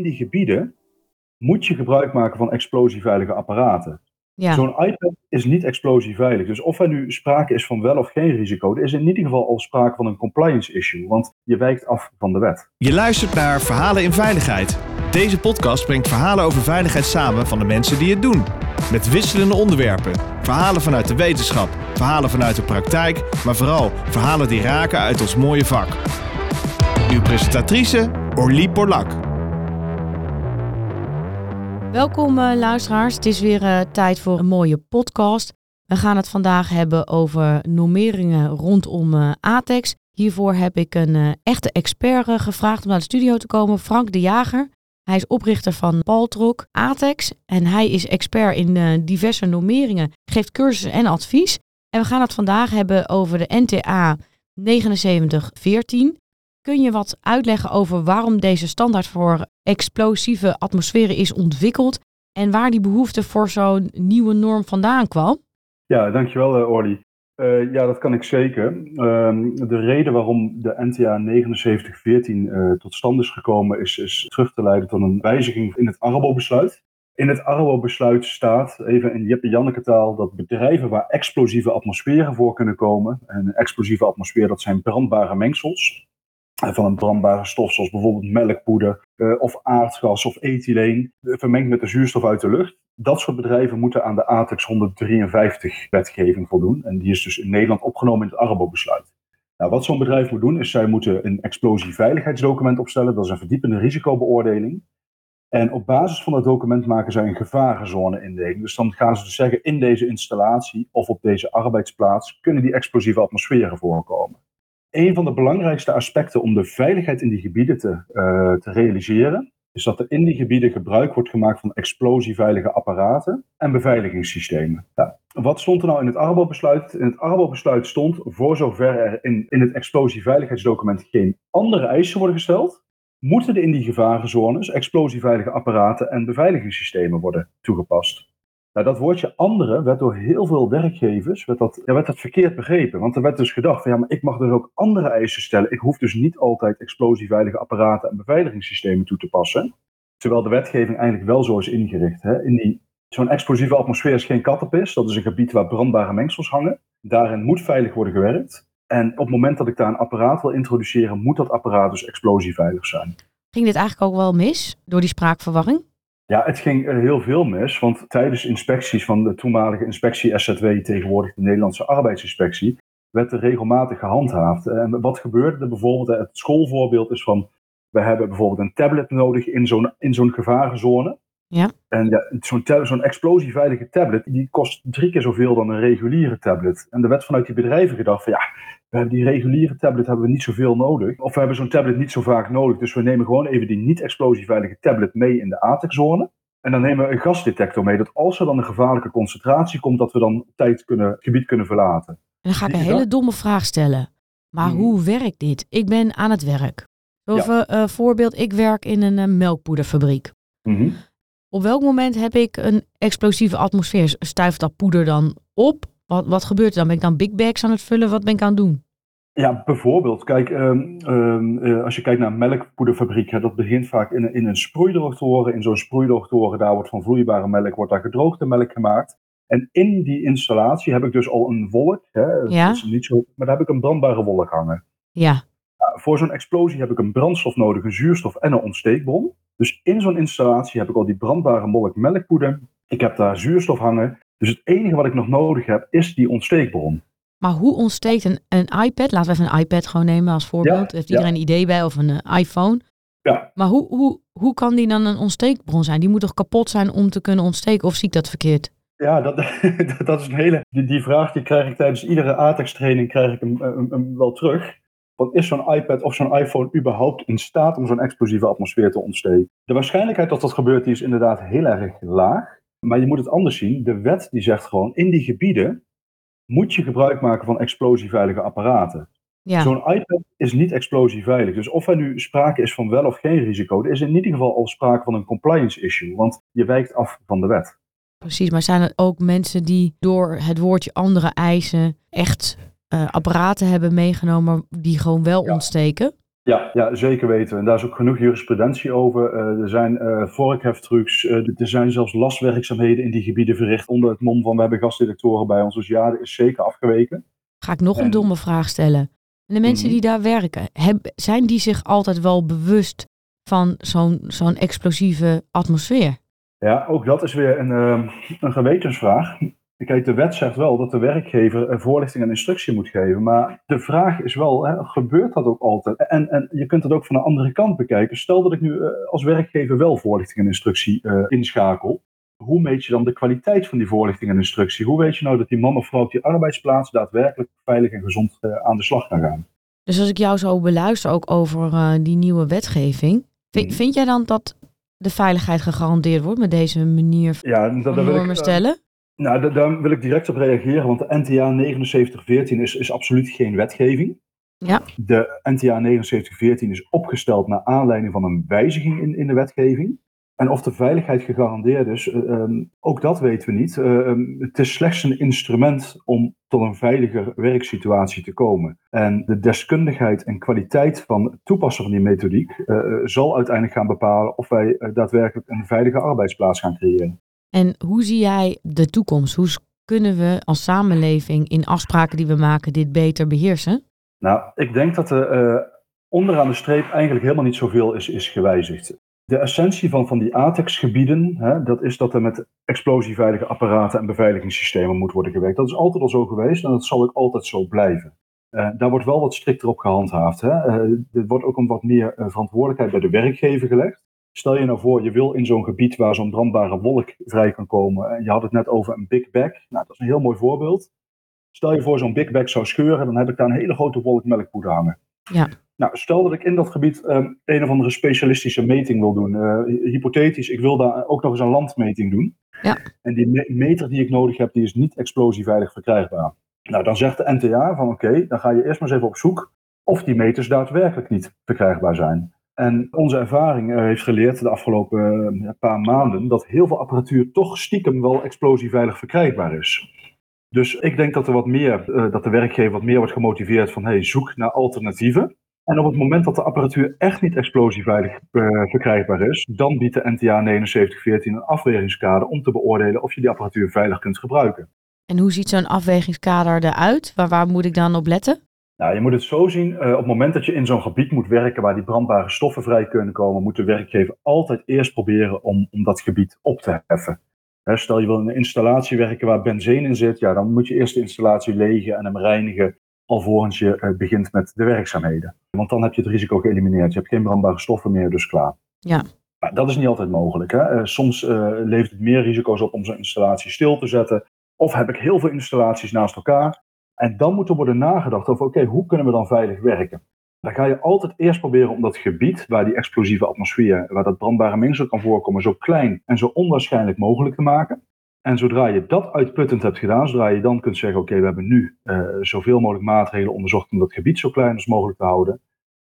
in die gebieden moet je gebruik maken van explosieveilige apparaten. Ja. Zo'n iPad is niet explosieveilig. Dus of er nu sprake is van wel of geen risico, er is in ieder geval al sprake van een compliance issue, want je wijkt af van de wet. Je luistert naar Verhalen in Veiligheid. Deze podcast brengt verhalen over veiligheid samen van de mensen die het doen. Met wisselende onderwerpen. Verhalen vanuit de wetenschap, verhalen vanuit de praktijk, maar vooral verhalen die raken uit ons mooie vak. Uw presentatrice Orlie Borlak. Welkom eh, luisteraars, het is weer eh, tijd voor een mooie podcast. We gaan het vandaag hebben over normeringen rondom eh, ATEX. Hiervoor heb ik een echte expert gevraagd om naar de studio te komen, Frank de Jager. Hij is oprichter van Paltrok ATEX en hij is expert in diverse normeringen, geeft cursussen en advies. En we gaan het vandaag hebben over de NTA 7914. Kun je wat uitleggen over waarom deze standaard voor explosieve atmosferen is ontwikkeld en waar die behoefte voor zo'n nieuwe norm vandaan kwam? Ja, dankjewel uh, Orly. Uh, ja, dat kan ik zeker. Um, de reden waarom de NTA 7914 uh, tot stand is gekomen is, terug te leiden tot een wijziging in het Arabo-besluit. In het Arabo-besluit staat, even in Jeppe Janneke taal, dat bedrijven waar explosieve atmosferen voor kunnen komen, en een explosieve atmosfeer dat zijn brandbare mengsels, van een brandbare stof, zoals bijvoorbeeld melkpoeder uh, of aardgas of ethyleen, vermengd met de zuurstof uit de lucht. Dat soort bedrijven moeten aan de ATEX 153 wetgeving voldoen. En die is dus in Nederland opgenomen in het Arabo-besluit. Nou, wat zo'n bedrijf moet doen, is zij moeten een explosieveiligheidsdocument opstellen. Dat is een verdiepende risicobeoordeling. En op basis van dat document maken zij een gevarenzone-indeling. Dus dan gaan ze dus zeggen, in deze installatie of op deze arbeidsplaats kunnen die explosieve atmosferen voorkomen een van de belangrijkste aspecten om de veiligheid in die gebieden te, uh, te realiseren, is dat er in die gebieden gebruik wordt gemaakt van explosieveilige apparaten en beveiligingssystemen. Wat stond er nou in het Arbo-besluit? In het Arbo-besluit stond, voor zover er in, in het explosieveiligheidsdocument geen andere eisen worden gesteld, moeten er in die gevarenzones explosieveilige apparaten en beveiligingssystemen worden toegepast. Nou, dat woordje andere werd door heel veel werkgevers werd dat, ja, werd dat verkeerd begrepen. Want er werd dus gedacht van ja, maar ik mag dus ook andere eisen stellen. Ik hoef dus niet altijd explosieveilige apparaten en beveiligingssystemen toe te passen. Terwijl de wetgeving eigenlijk wel zo is ingericht. Hè. In die, zo'n explosieve atmosfeer is geen kattenpis. Dat is een gebied waar brandbare mengsels hangen. Daarin moet veilig worden gewerkt. En op het moment dat ik daar een apparaat wil introduceren, moet dat apparaat dus explosieveilig zijn. Ging dit eigenlijk ook wel mis door die spraakverwarring? Ja, het ging heel veel mis, want tijdens inspecties van de toenmalige inspectie SZW, tegenwoordig de Nederlandse Arbeidsinspectie, werd er regelmatig gehandhaafd. En wat gebeurde er bijvoorbeeld? Het schoolvoorbeeld is van, we hebben bijvoorbeeld een tablet nodig in zo'n, in zo'n gevarenzone. Ja. En ja, zo'n, zo'n explosieveilige tablet, die kost drie keer zoveel dan een reguliere tablet. En er werd vanuit die bedrijven gedacht van, ja, we hebben die reguliere tablet hebben we niet zoveel nodig. Of we hebben zo'n tablet niet zo vaak nodig. Dus we nemen gewoon even die niet-explosieveilige tablet mee in de ATEX-zone. En dan nemen we een gasdetector mee. Dat als er dan een gevaarlijke concentratie komt, dat we dan op tijd kunnen, het gebied kunnen verlaten. En dan ga ik een hele domme vraag stellen. Maar Hmm. hoe werkt dit? Ik ben aan het werk. Of Ja. uh, voorbeeld, ik werk in een uh, melkpoederfabriek. Mm-hmm. Op welk moment heb ik een explosieve atmosfeer? Stuift dat poeder dan op? Wat, wat gebeurt er dan? Ben ik dan big bags aan het vullen? Wat ben ik aan het doen? Ja, bijvoorbeeld. Kijk, um, um, uh, als je kijkt naar een melkpoederfabriek, hè, dat begint vaak in, in een sproeidroogtoren. In zo'n sproeidroogtoren, daar wordt van vloeibare melk, wordt daar gedroogde melk gemaakt. En in die installatie heb ik dus al een wolk. Hè, ja. dat is niet zo, maar daar heb ik een brandbare wolk hangen. Ja. Ja, voor zo'n explosie heb ik een brandstof nodig, een zuurstof en een ontsteekbron. Dus in zo'n installatie heb ik al die brandbare molk melkpoeder. Ik heb daar zuurstof hangen. Dus het enige wat ik nog nodig heb, is die ontsteekbron. Maar hoe ontsteekt een, een iPad? Laten we even een iPad gewoon nemen als voorbeeld. Ja, Heeft iedereen ja. een idee bij? Of een uh, iPhone? Ja. Maar hoe, hoe, hoe kan die dan een ontsteekbron zijn? Die moet toch kapot zijn om te kunnen ontsteken? Of zie ik dat verkeerd? Ja, dat, dat is een hele. Die, die vraag die krijg ik tijdens iedere ATEX-training krijg ik hem, hem, hem wel terug. Want is zo'n iPad of zo'n iPhone überhaupt in staat om zo'n explosieve atmosfeer te ontsteken? De waarschijnlijkheid dat dat gebeurt die is inderdaad heel erg laag. Maar je moet het anders zien. De wet die zegt gewoon, in die gebieden moet je gebruik maken van explosieveilige apparaten. Ja. Zo'n iPad is niet explosieveilig. Dus of er nu sprake is van wel of geen risico, er is in ieder geval al sprake van een compliance issue. Want je wijkt af van de wet. Precies, maar zijn er ook mensen die door het woordje andere eisen echt uh, apparaten hebben meegenomen die gewoon wel Ja. ontsteken? Ja, ja, zeker weten. En daar is ook genoeg jurisprudentie over. er zijn uh, vorkheftrucs, er zijn zelfs laswerkzaamheden in die gebieden verricht onder het mom van we hebben gasdirectoren bij ons. Dus ja, is zeker afgeweken. Ga ik nog een domme vraag stellen. En de mensen mhm. die daar werken, zijn die zich altijd wel bewust van zo'n zo'n explosieve atmosfeer? Ja, ook dat is weer een, een gewetensvraag. Kijk, de wet zegt wel dat de werkgever voorlichting en instructie moet geven. Maar de vraag is wel, hè, gebeurt dat ook altijd? En, en je kunt het ook van de andere kant bekijken. Stel dat ik nu uh, als werkgever wel voorlichting en instructie uh, inschakel. Hoe meet je dan de kwaliteit van die voorlichting en instructie? Hoe weet je nou dat die man of vrouw op die arbeidsplaats daadwerkelijk veilig en gezond uh, aan de slag kan gaan? Dus als ik jou zo beluister ook over die nieuwe wetgeving, vind, mhm. vind jij dan dat de veiligheid gegarandeerd wordt met deze manier ja, dat, van normen stellen? Nou, daar wil ik direct op reageren, want de NTA 7914 is, is absoluut geen wetgeving. Ja. De NTA 7914 is opgesteld naar aanleiding van een wijziging in, in de wetgeving. En of de veiligheid gegarandeerd is, uh, um, ook dat weten we niet. Uh, um, het is slechts een instrument om tot een veiliger werksituatie te komen. En de deskundigheid en kwaliteit van het toepassen van die methodiek uh, zal uiteindelijk gaan bepalen of wij daadwerkelijk een veilige arbeidsplaats gaan creëren. En hoe zie jij de toekomst? Hoe kunnen we als samenleving in afspraken die we maken dit beter beheersen? Nou, ik denk dat er uh, onderaan de streep eigenlijk helemaal niet zoveel is, is gewijzigd. De essentie van, van die ATEX-gebieden, dat is dat er met explosieveilige apparaten en beveiligingssystemen moet worden gewerkt. Dat is altijd al zo geweest en dat zal ook altijd zo blijven. Uh, daar wordt wel wat strikter op gehandhaafd. Hè. Uh, er wordt ook een wat meer verantwoordelijkheid bij de werkgever gelegd. Stel je nou voor, je wil in zo'n gebied waar zo'n brandbare wolk vrij kan komen. En je had het net over een Big Bag. Nou, dat is een heel mooi voorbeeld. Stel je voor, zo'n Big Bag zou scheuren, dan heb ik daar een hele grote wolk melkpoeder hangen. Ja. Nou, stel dat ik in dat gebied um, een of andere specialistische meting wil doen. Uh, hypothetisch, ik wil daar ook nog eens een landmeting doen. Ja. En die meter die ik nodig heb, die is niet explosieveilig verkrijgbaar. Nou, dan zegt de NTA van oké, dan ga je eerst maar eens even op zoek of die meters daadwerkelijk niet verkrijgbaar zijn. En onze ervaring eh, heeft geleerd de afgelopen uh, paar maanden dat heel veel apparatuur toch stiekem wel explosieveilig verkrijgbaar is. Dus ik denk dat er wat meer, uh, dat de werkgever wat meer wordt gemotiveerd van hey, zoek naar alternatieven. En op het moment dat de apparatuur echt niet explosieveilig verkrijgbaar is, dan biedt de NTA 7914 een afwegingskader om te beoordelen of je die apparatuur veilig kunt gebruiken. En hoe ziet zo'n afwegingskader eruit? Waar, waar moet ik dan op letten? Nou, je moet het zo zien, uh, op het moment dat je in zo'n gebied moet werken waar die brandbare stoffen vrij kunnen komen, moet de werkgever altijd eerst proberen om, om dat gebied op te heffen. stel je wil in een installatie werken waar benzine in zit, ja, dan moet je eerst de installatie legen en hem reinigen alvorens je uh, begint met de werkzaamheden. Want dan heb je het risico geëlimineerd. Je hebt geen brandbare stoffen meer, dus klaar. Ja. Maar dat is niet altijd mogelijk. Hè? Uh, soms levert het meer risico's op om zo'n installatie stil te zetten. Of heb ik heel veel installaties naast elkaar en dan moet er worden nagedacht over, oké, hoe kunnen we dan veilig werken? Dan ga je altijd eerst proberen om dat gebied waar die explosieve atmosfeer, waar dat brandbare mengsel kan voorkomen, zo klein en zo onwaarschijnlijk mogelijk te maken. En zodra je dat uitputtend hebt gedaan, zodra je dan kunt zeggen, oké, we hebben nu uh, zoveel mogelijk maatregelen onderzocht om dat gebied zo klein als mogelijk te houden,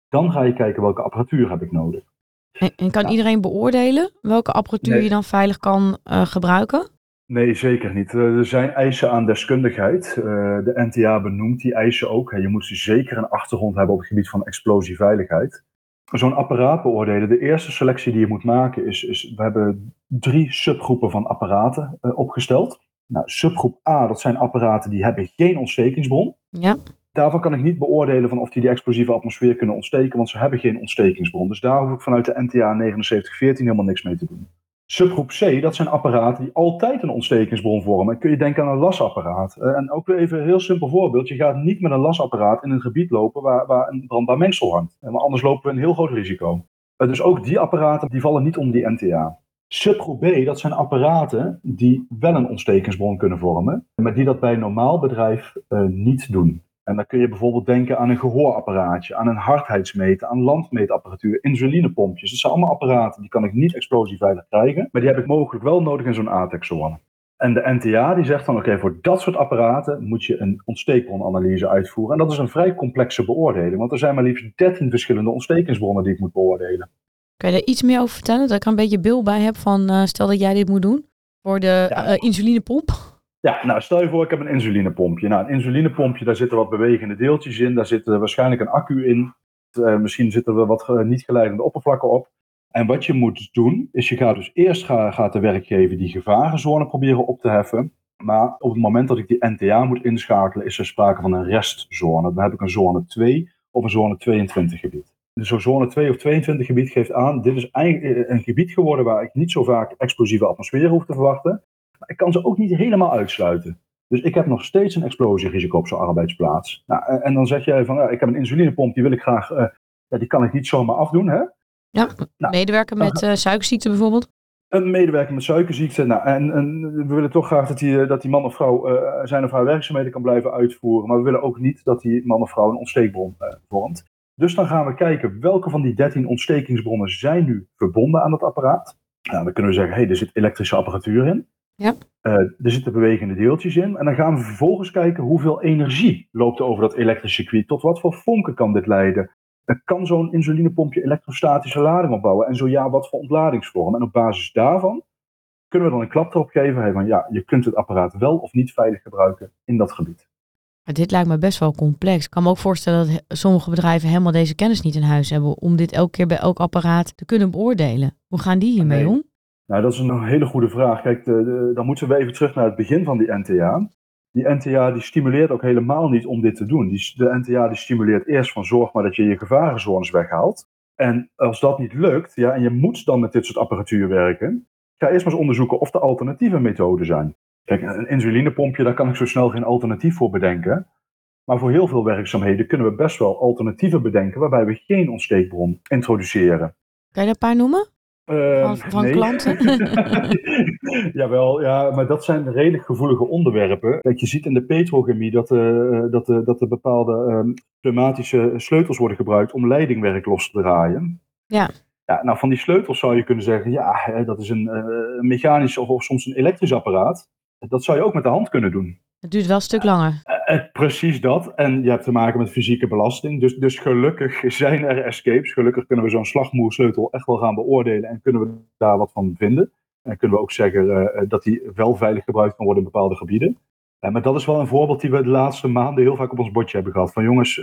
dan ga je kijken welke apparatuur heb ik nodig. En, en kan iedereen beoordelen welke apparatuur je dan veilig kan uh, gebruiken? Nee, zeker niet. Eh, er zijn eisen aan deskundigheid. Eh, de NTA benoemt die eisen ook. Je moet zeker een achtergrond hebben op het gebied van explosieveiligheid. Zo'n apparaat beoordelen. De eerste selectie die je moet maken is, is we hebben drie subgroepen van apparaten uh, opgesteld. Nou, subgroep A, dat zijn apparaten die hebben geen ontstekingsbron. Ja. Daarvan kan ik niet beoordelen van of die de explosieve atmosfeer kunnen ontsteken, want ze hebben geen ontstekingsbron. Dus daar hoef ik vanuit de NTA 7914 helemaal niks mee te doen. Subgroep C, dat zijn apparaten die altijd een ontstekingsbron vormen. Kun je denken aan een lasapparaat. En ook weer even een heel simpel voorbeeld. Je gaat niet met een lasapparaat in een gebied lopen waar, waar een brandbaar mengsel hangt. Uh, anders lopen we een heel groot risico. Uh, dus ook die apparaten die vallen niet onder die NTA. Subgroep B, dat zijn apparaten die wel een ontstekingsbron kunnen vormen, maar die dat bij een normaal bedrijf niet doen. En dan kun je bijvoorbeeld denken aan een gehoorapparaatje, aan een hardheidsmeter, aan landmeetapparatuur, insulinepompjes. Dat zijn allemaal apparaten die kan ik niet explosieveilig krijgen, maar die heb ik mogelijk wel nodig in zo'n ATEX-zone. En de NTA die zegt dan, oké, voor dat soort apparaten moet je een ontsteekbronanalyse uitvoeren. En dat is een vrij complexe beoordeling, want er zijn maar liefst 13 verschillende ontstekingsbronnen die ik moet beoordelen. Kan je daar iets meer over vertellen? Dat ik er een beetje beeld bij heb van, uh, stel dat jij dit moet doen voor de ja. uh, insulinepomp. Ja, nou stel je voor ik heb een insulinepompje. Nou, een insulinepompje, daar zitten wat bewegende deeltjes in. Daar zit waarschijnlijk een accu in. Uh, misschien zitten er wat niet geleidende oppervlakken op. En wat je moet doen, is je gaat dus eerst gaat, gaat de werkgever die gevarenzone proberen op te heffen. Maar op het moment dat ik die NTA moet inschakelen, is er sprake van een restzone. Dan heb ik een zone 2 of een zone 22 gebied. Dus zo'n zone 2 of 22 gebied geeft aan, dit is eigenlijk een gebied geworden waar ik niet zo vaak explosieve atmosfeer hoef te verwachten. Maar ik kan ze ook niet helemaal uitsluiten. Dus ik heb nog steeds een explosierisico op zo'n arbeidsplaats. Nou, en dan zeg je van, ja, ik heb een insulinepomp, die wil ik graag, uh, ja, die kan ik niet zomaar afdoen. Hè? Ja, nou, medewerker met uh, suikerziekte bijvoorbeeld? Een medewerker met suikerziekte. Nou, en, en, we willen toch graag dat die, eh, dat die man of vrouw uh, zijn of haar werkzaamheden kan blijven uitvoeren. Maar we willen ook niet dat die man of vrouw een ontsteekbron vormt. Dus dan gaan we kijken welke van die 13 ontstekingsbronnen zijn nu verbonden aan dat apparaat. Nou, dan kunnen we zeggen, hé, hey, er zit elektrische apparatuur in. Ja. er zitten bewegende deeltjes in. En dan gaan we vervolgens kijken hoeveel energie loopt er over dat elektrische circuit. Tot wat voor vonken kan dit leiden? Kan zo'n insulinepompje elektrostatische lading opbouwen? En zo ja, wat voor ontladingsvorm? En op basis daarvan kunnen we dan een klap erop geven van ja, je kunt het apparaat wel of niet veilig gebruiken in dat gebied. Maar dit lijkt me best wel complex. Ik kan me ook voorstellen dat sommige bedrijven helemaal deze kennis niet in huis hebben om dit elke keer bij elk apparaat te kunnen beoordelen. Hoe gaan die hiermee om? Nou, dat is een hele goede vraag. Kijk, dan moeten we even terug naar het begin van die NTA die NTA die stimuleert ook helemaal niet om dit te doen. Die, de NTA die stimuleert eerst van zorg maar dat je je gevarenzones weghaalt. En als dat niet lukt, ja, en je moet dan met dit soort apparatuur werken, ga eerst maar eens onderzoeken of er alternatieve methoden zijn. Kijk, een insulinepompje, daar kan ik zo snel geen alternatief voor bedenken. Maar voor heel veel werkzaamheden kunnen we best wel alternatieven bedenken waarbij we geen ontsteekbron introduceren. Kan je er een paar noemen? Van, van nee. klanten? Jawel, ja, maar dat zijn redelijk gevoelige onderwerpen. Kijk, je ziet in de petrochemie dat, uh, dat, uh, dat er bepaalde uh, pneumatische sleutels worden gebruikt om leidingwerk los te draaien. Ja. ja. Nou, van die sleutels zou je kunnen zeggen, ja, dat is een mechanisch of, of soms een elektrisch apparaat. Dat zou je ook met de hand kunnen doen. Het duurt wel een stuk langer. Precies dat. En je hebt te maken met fysieke belasting. Dus, dus gelukkig zijn er escapes. Gelukkig kunnen we zo'n slagmoersleutel echt wel gaan beoordelen en kunnen we daar wat van vinden. En kunnen we ook zeggen uh, dat die wel veilig gebruikt kan worden in bepaalde gebieden. Uh, maar dat is wel een voorbeeld die we de laatste maanden heel vaak op ons bordje hebben gehad. Van jongens,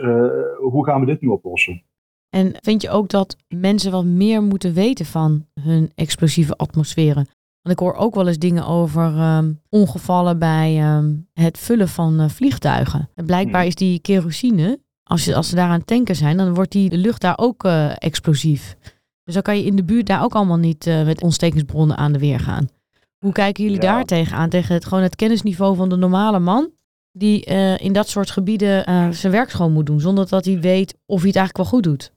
hoe gaan we dit nu oplossen? En vind je ook dat mensen wat meer moeten weten van hun explosieve atmosferen? Want ik hoor ook wel eens dingen over um, ongevallen bij um, het vullen van uh, vliegtuigen. En blijkbaar is die kerosine, als, je, als ze daaraan tanken zijn, dan wordt die de lucht daar ook uh, explosief. Dus dan kan je in de buurt daar ook allemaal niet uh, met ontstekingsbronnen aan de weer gaan. Hoe kijken jullie ja. daar tegenaan? Tegen het, gewoon het kennisniveau van de normale man? Die in dat soort gebieden zijn werk gewoon moet doen. Zonder dat hij weet of hij het eigenlijk wel goed doet.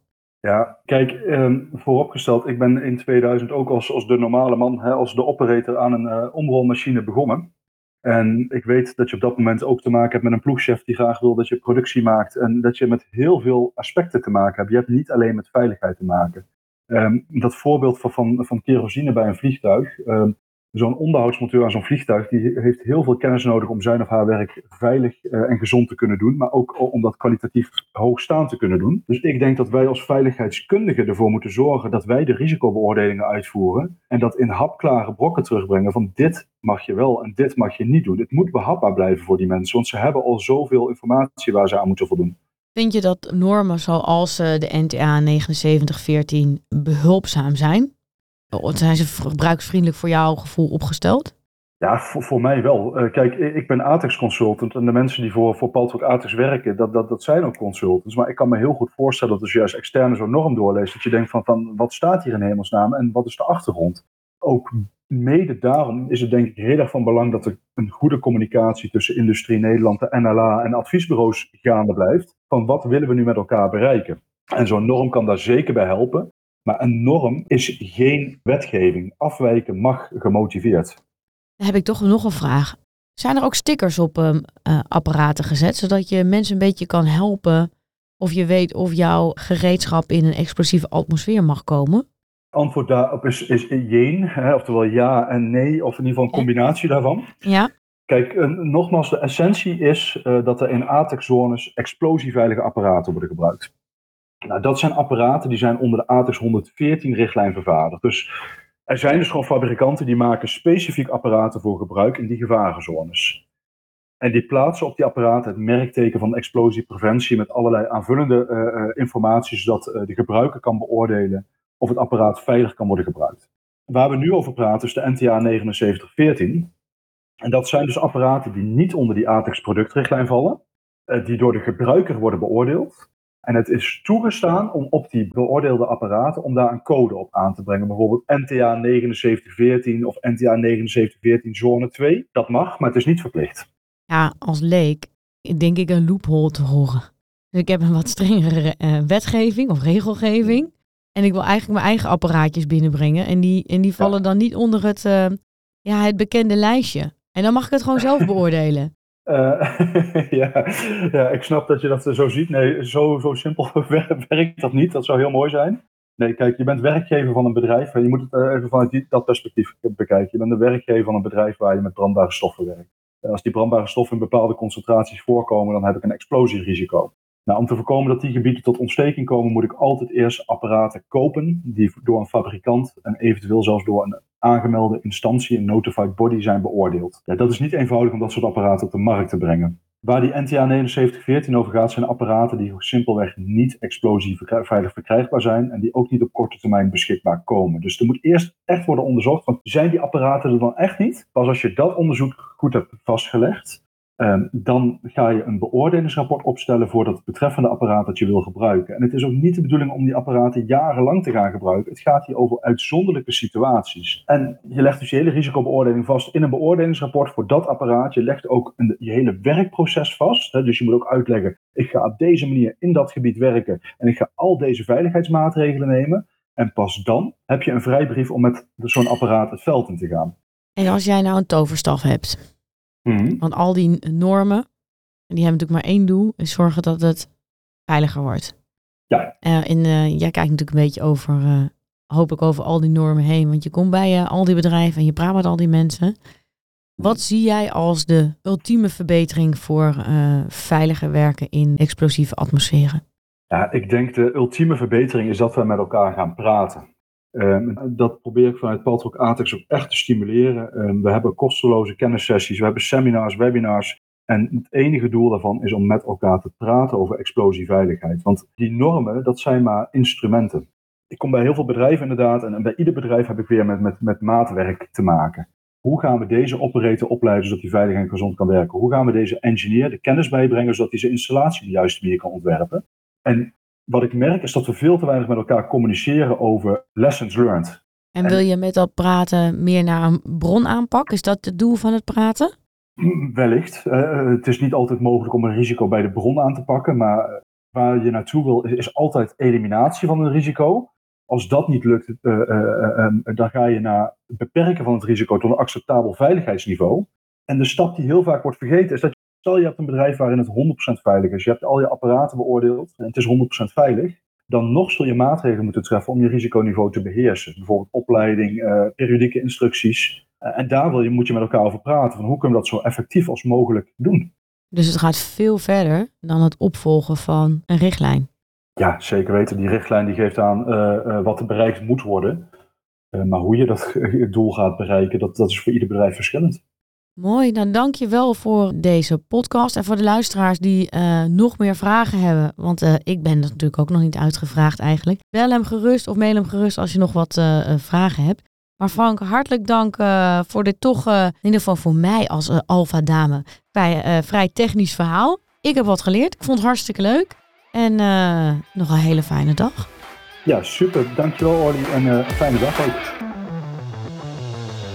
Ja, kijk, eh, vooropgesteld, ik ben in 2000 ook als, als de normale man, hè, als de operator aan een uh, omrolmachine begonnen. En ik weet dat je op dat moment ook te maken hebt met een ploegchef die graag wil dat je productie maakt. En dat je met heel veel aspecten te maken hebt. Je hebt niet alleen met veiligheid te maken. Um, dat voorbeeld van, van, van kerosine bij een vliegtuig. Um, zo'n onderhoudsmonteur aan zo'n vliegtuig, die heeft heel veel kennis nodig om zijn of haar werk veilig uh, en gezond te kunnen doen, maar ook om dat kwalitatief hoogstaand te kunnen doen. Dus ik denk dat wij als veiligheidskundigen ervoor moeten zorgen dat wij de risicobeoordelingen uitvoeren en dat in hapklare brokken terugbrengen van dit mag je wel en dit mag je niet doen. Het moet behapbaar blijven voor die mensen, want ze hebben al zoveel informatie waar ze aan moeten voldoen. Vind je dat normen zoals uh, de NTA 7914 behulpzaam zijn? Zijn ze gebruiksvriendelijk voor jouw gevoel opgesteld? Ja, voor, voor mij wel. Uh, kijk, ik ben ATEX consultant en de mensen die voor, voor Paltalk ATEX werken, dat, dat, dat zijn ook consultants. Maar ik kan me heel goed voorstellen dat als je juist externe zo'n norm doorleest, dat je denkt van, van wat staat hier in hemelsnaam en wat is de achtergrond? Ook mede daarom is het denk ik heel erg van belang dat er een goede communicatie tussen Industrie Nederland, de NLA en adviesbureaus gaande blijft. Van wat willen we nu met elkaar bereiken? En zo'n norm kan daar zeker bij helpen. Maar een norm is geen wetgeving. Afwijken mag gemotiveerd. Dan heb ik toch nog een vraag. Zijn er ook stickers op um, uh, apparaten gezet, zodat je mensen een beetje kan helpen of je weet of jouw gereedschap in een explosieve atmosfeer mag komen? Antwoord daarop is, is jeen, hè, oftewel ja en nee, of in ieder geval een combinatie daarvan. Ja. Kijk, nogmaals, de essentie is uh, dat er in ATEX-zones explosieveilige apparaten worden gebruikt. Nou, dat zijn apparaten die zijn onder de ATEX 114 richtlijn vervaardigd. Dus er zijn dus gewoon fabrikanten die maken specifiek apparaten voor gebruik in die gevarenzones. En die plaatsen op die apparaten het merkteken van explosiepreventie met allerlei aanvullende uh, informatie, zodat de gebruiker kan beoordelen of het apparaat veilig kan worden gebruikt. Waar we nu over praten is de NTA 7914. En dat zijn dus apparaten die niet onder die ATEX productrichtlijn vallen, die door de gebruiker worden beoordeeld. En het is toegestaan om op die beoordeelde apparaten om daar een code op aan te brengen. Bijvoorbeeld NTA 7914 of NTA 7914 zone 2. Dat mag, maar het is niet verplicht. Ja, als leek denk ik een loophole te horen. Dus ik heb een wat strengere uh, wetgeving of regelgeving. En ik wil eigenlijk mijn eigen apparaatjes binnenbrengen. En die, en die vallen dan niet onder het, uh, ja, het bekende lijstje. En dan mag ik het gewoon zelf beoordelen. Uh, ja, ja, ik snap dat je dat zo ziet. Nee, zo, zo simpel werkt dat niet. Dat zou heel mooi zijn. Nee, kijk, je bent werkgever van een bedrijf. Je moet het even vanuit dat perspectief bekijken. Je bent de werkgever van een bedrijf waar je met brandbare stoffen werkt. Als die brandbare stoffen in bepaalde concentraties voorkomen, dan heb ik een explosierisico. Nou, om te voorkomen dat die gebieden tot ontsteking komen, moet ik altijd eerst apparaten kopen die door een fabrikant en eventueel zelfs door een aangemelde instantie, een notified body, zijn beoordeeld. Ja, dat is niet eenvoudig om dat soort apparaten op de markt te brengen. Waar die NTA 7914 over gaat, zijn apparaten die simpelweg niet explosieveilig verkrijgbaar zijn en die ook niet op korte termijn beschikbaar komen. Dus er moet eerst echt worden onderzocht, want zijn die apparaten er dan echt niet? Pas als je dat onderzoek goed hebt vastgelegd, Ehm, dan ga je een beoordelingsrapport opstellen voor dat betreffende apparaat dat je wil gebruiken. En het is ook niet de bedoeling om die apparaten jarenlang te gaan gebruiken. Het gaat hier over uitzonderlijke situaties. En je legt dus je hele risicobeoordeling vast in een beoordelingsrapport voor dat apparaat. Je legt ook een, je hele werkproces vast. Hè? Dus je moet ook uitleggen, ik ga op deze manier in dat gebied werken en ik ga al deze veiligheidsmaatregelen nemen. En pas dan heb je een vrijbrief om met zo'n apparaat het veld in te gaan. En als jij nou een toverstaf hebt, Mhm. Want al die normen, die hebben natuurlijk maar één doel, is zorgen dat het veiliger wordt. Ja. Uh, in, uh, jij kijkt natuurlijk een beetje over, uh, hoop ik, over al die normen heen. Want je komt bij al die bedrijven en je praat met al die mensen. Wat zie jij als de ultieme verbetering voor veiliger werken in explosieve atmosferen? Ja, ik denk de ultieme verbetering is dat we met elkaar gaan praten. Um, dat probeer ik vanuit Paltrock Atex ook echt te stimuleren. Um, we hebben kosteloze kennissessies, we hebben seminars, webinars. En het enige doel daarvan is om met elkaar te praten over explosieveiligheid. Want die normen, dat zijn maar instrumenten. Ik kom bij heel veel bedrijven inderdaad, en bij ieder bedrijf heb ik weer met, met, met maatwerk te maken. Hoe gaan we deze operator opleiden zodat hij veilig en gezond kan werken? Hoe gaan we deze engineer de kennis bijbrengen zodat hij zijn installatie op de juiste manier kan ontwerpen? En wat ik merk is dat we veel te weinig met elkaar communiceren over lessons learned. En wil je met dat praten meer naar een bronaanpak? Is dat het doel van het praten? Wellicht. Uh, het is niet altijd mogelijk om een risico bij de bron aan te pakken, maar waar je naartoe wil is, altijd eliminatie van een risico. Als dat niet lukt, uh, uh, dan ga je naar het beperken van het risico tot een acceptabel veiligheidsniveau. En de stap die heel vaak wordt vergeten is dat Stel je hebt een bedrijf waarin het 100% veilig is. Je hebt al je apparaten beoordeeld en het is 100% veilig. Dan nog zul je maatregelen moeten treffen om je risiconiveau te beheersen. Bijvoorbeeld opleiding, uh, periodieke instructies. Uh, en daar wil je, moet je met elkaar over praten. Van hoe kunnen we dat zo effectief als mogelijk doen? Dus het gaat veel verder dan het opvolgen van een richtlijn. Ja, zeker weten. Die richtlijn die geeft aan uh, wat er bereikt moet worden. maar hoe je dat doel gaat bereiken, dat, dat is voor ieder bedrijf verschillend. Mooi, dan dank je wel voor deze podcast. En voor de luisteraars die uh, nog meer vragen hebben, want uh, ik ben natuurlijk ook nog niet uitgevraagd eigenlijk. Bel hem gerust of mail hem gerust als je nog wat uh, vragen hebt. Maar Frank, hartelijk dank voor dit toch, in ieder geval voor mij als alfa dame, vrij, vrij technisch verhaal. Ik heb wat geleerd, ik vond het hartstikke leuk. En nog een hele fijne dag. Ja, super. Dankjewel Orly en een fijne dag ook.